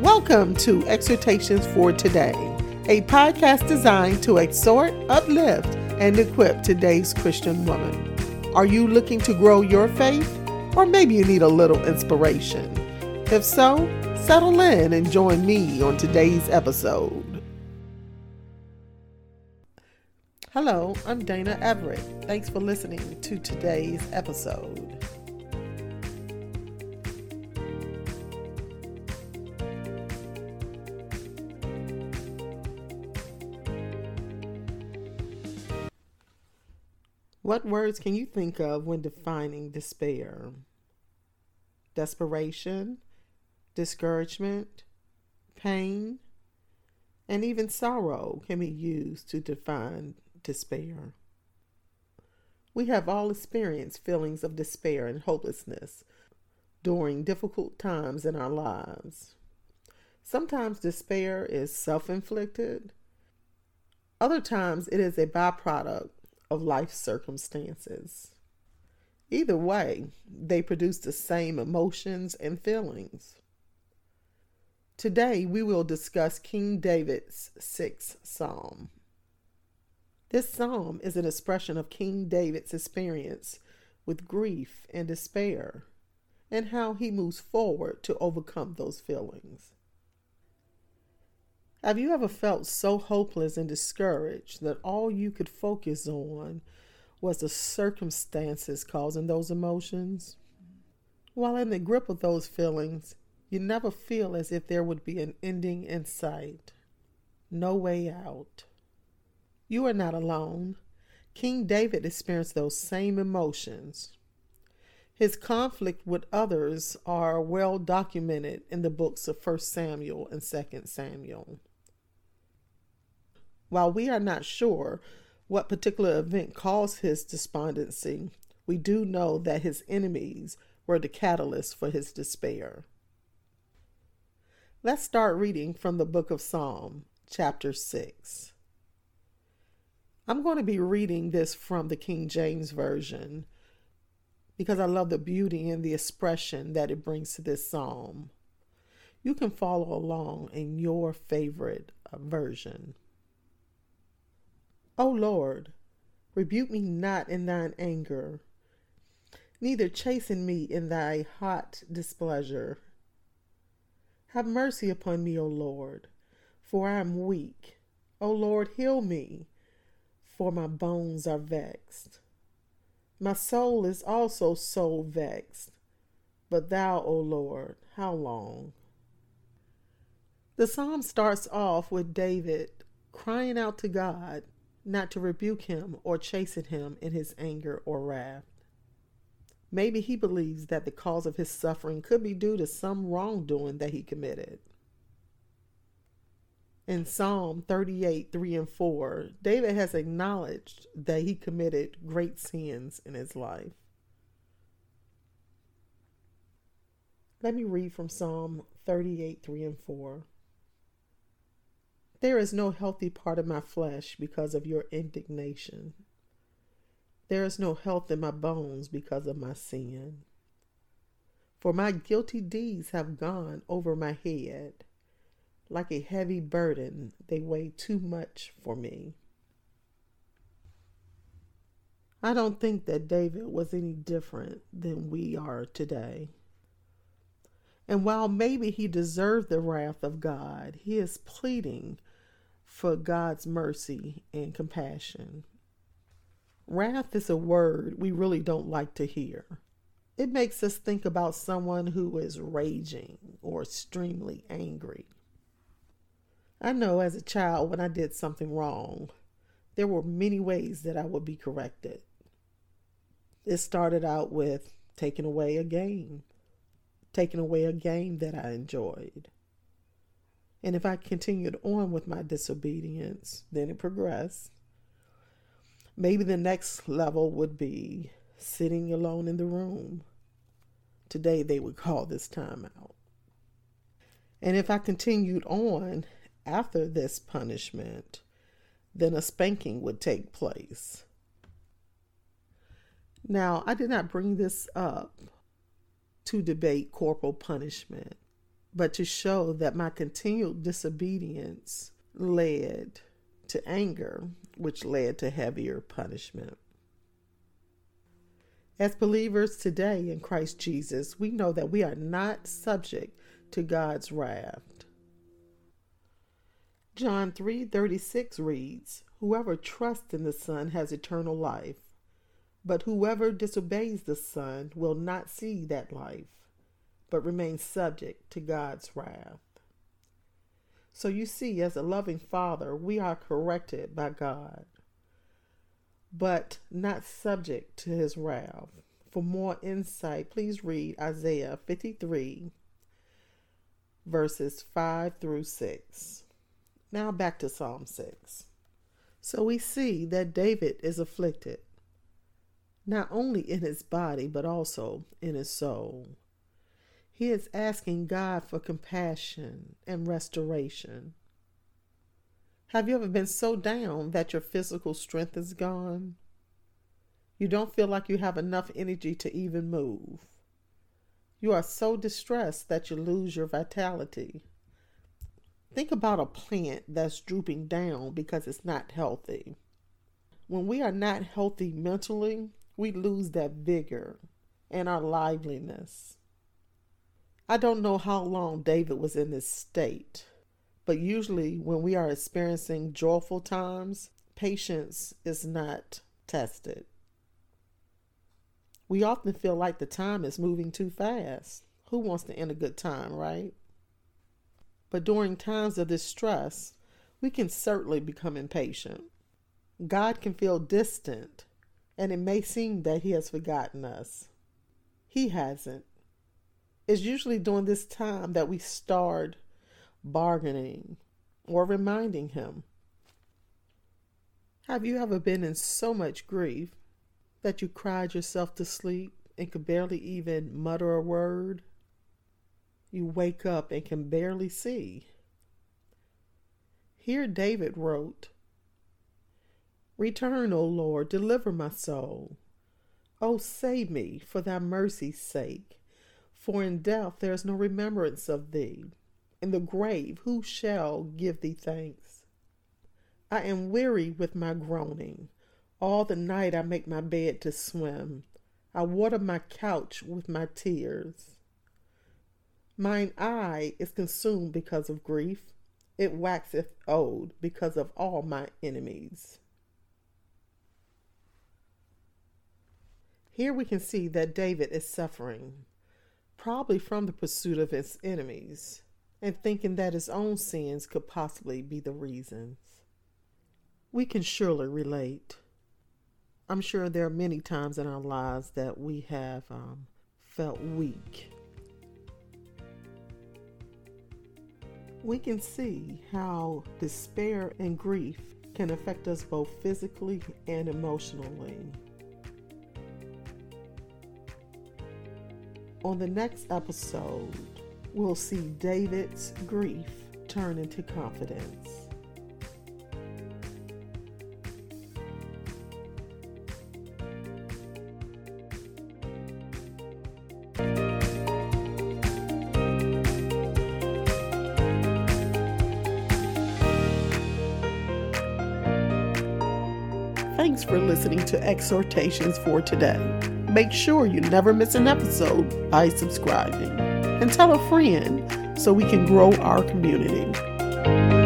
Welcome to Exhortations for Today, a podcast designed to exhort, uplift, and equip today's Christian woman. Are you looking to grow your faith? Or maybe you need a little inspiration? If so, settle in and join me on today's episode. Hello, I'm Dana Everett. Thanks for listening to today's episode. What words can you think of when defining despair? Desperation, discouragement, pain, and even sorrow can be used to define despair. We have all experienced feelings of despair and hopelessness during difficult times in our lives. Sometimes despair is self inflicted, other times it is a byproduct of life circumstances. Either way, they produce the same emotions and feelings. Today, we will discuss King David's sixth psalm. This psalm is an expression of King David's experience with grief and despair and how he moves forward to overcome those feelings. Have you ever felt so hopeless and discouraged that all you could focus on was the circumstances causing those emotions? While in the grip of those feelings, you never feel as if there would be an ending in sight, no way out. You are not alone. King David experienced those same emotions. His conflict with others are well documented in the books of 1 Samuel and 2 Samuel. While we are not sure what particular event caused his despondency, we do know that his enemies were the catalyst for his despair. Let's start reading from the book of Psalm, chapter 6. I'm going to be reading this from the King James Version because I love the beauty and the expression that it brings to this psalm. You can follow along in your favorite uh, version. O Lord, rebuke me not in thine anger, neither chasten me in thy hot displeasure. Have mercy upon me, O Lord, for I am weak. O Lord, heal me, for my bones are vexed. My soul is also so vexed. But thou, O Lord, how long? The psalm starts off with David crying out to God not to rebuke him or chasten him in his anger or wrath. Maybe he believes that the cause of his suffering could be due to some wrongdoing that he committed. In Psalm 38 3 and 4, David has acknowledged that he committed great sins in his life. Let me read from Psalm 38 3 and 4. There is no healthy part of my flesh because of your indignation. There is no health in my bones because of my sin. For my guilty deeds have gone over my head. Like a heavy burden, they weigh too much for me. I don't think that David was any different than we are today. And while maybe he deserved the wrath of God, he is pleading for God's mercy and compassion. Wrath is a word we really don't like to hear. It makes us think about someone who is raging or extremely angry. I know as a child when I did something wrong, there were many ways that I would be corrected. It started out with taking away a game, taking away a game that I enjoyed. And if I continued on with my disobedience, then it progressed. Maybe the next level would be sitting alone in the room. Today they would call this time out. And if I continued on after this punishment, then a spanking would take place. Now, I did not bring this up to debate corporal punishment but to show that my continued disobedience led to anger, which led to heavier punishment. As believers today in Christ Jesus, we know that we are not subject to God's wrath. John 3:36 reads, "Whoever trusts in the Son has eternal life, but whoever disobeys the Son will not see that life, but remains subject to God's wrath." So you see, as a loving Father, we are corrected by God but not subject to his wrath. For more insight, please read Isaiah 53, verses 5 through 6. Now back to Psalm 6. So we see that David is afflicted, not only in his body, but also in his soul. He is asking God for compassion and restoration. Have you ever been so down that your physical strength is gone? You don't feel like you have enough energy to even move. You are so distressed that you lose your vitality. Think about a plant that's drooping down because it's not healthy. When we are not healthy mentally, we lose that vigor and our liveliness. I don't know how long David was in this state but usually, when we are experiencing joyful times, patience is not tested. We often feel like the time is moving too fast. Who wants to end a good time, right? But during times of distress, we can certainly become impatient. God can feel distant, and it may seem that He has forgotten us. He hasn't. It's usually during this time that we start bargaining, or reminding him. Have you ever been in so much grief that you cried yourself to sleep and could barely even mutter a word? You wake up and can barely see. Here David wrote, Return, O Lord, deliver my soul. O save me for thy mercy's sake, for in death there is no remembrance of thee in the grave, who shall give thee thanks? I am weary with my groaning. All the night I make my bed to swim. I water my couch with my tears. Mine eye is consumed because of grief. It waxeth old because of all my enemies. Here we can see that David is suffering, probably from the pursuit of his enemies and thinking that his own sins could possibly be the reasons. We can surely relate. I'm sure there are many times in our lives that we have um, felt weak. We can see how despair and grief can affect us both physically and emotionally. On the next episode, we'll see David's grief turn into confidence. Thanks for listening to Exhortations for Today. Make sure you never miss an episode by subscribing and tell a friend so we can grow our community.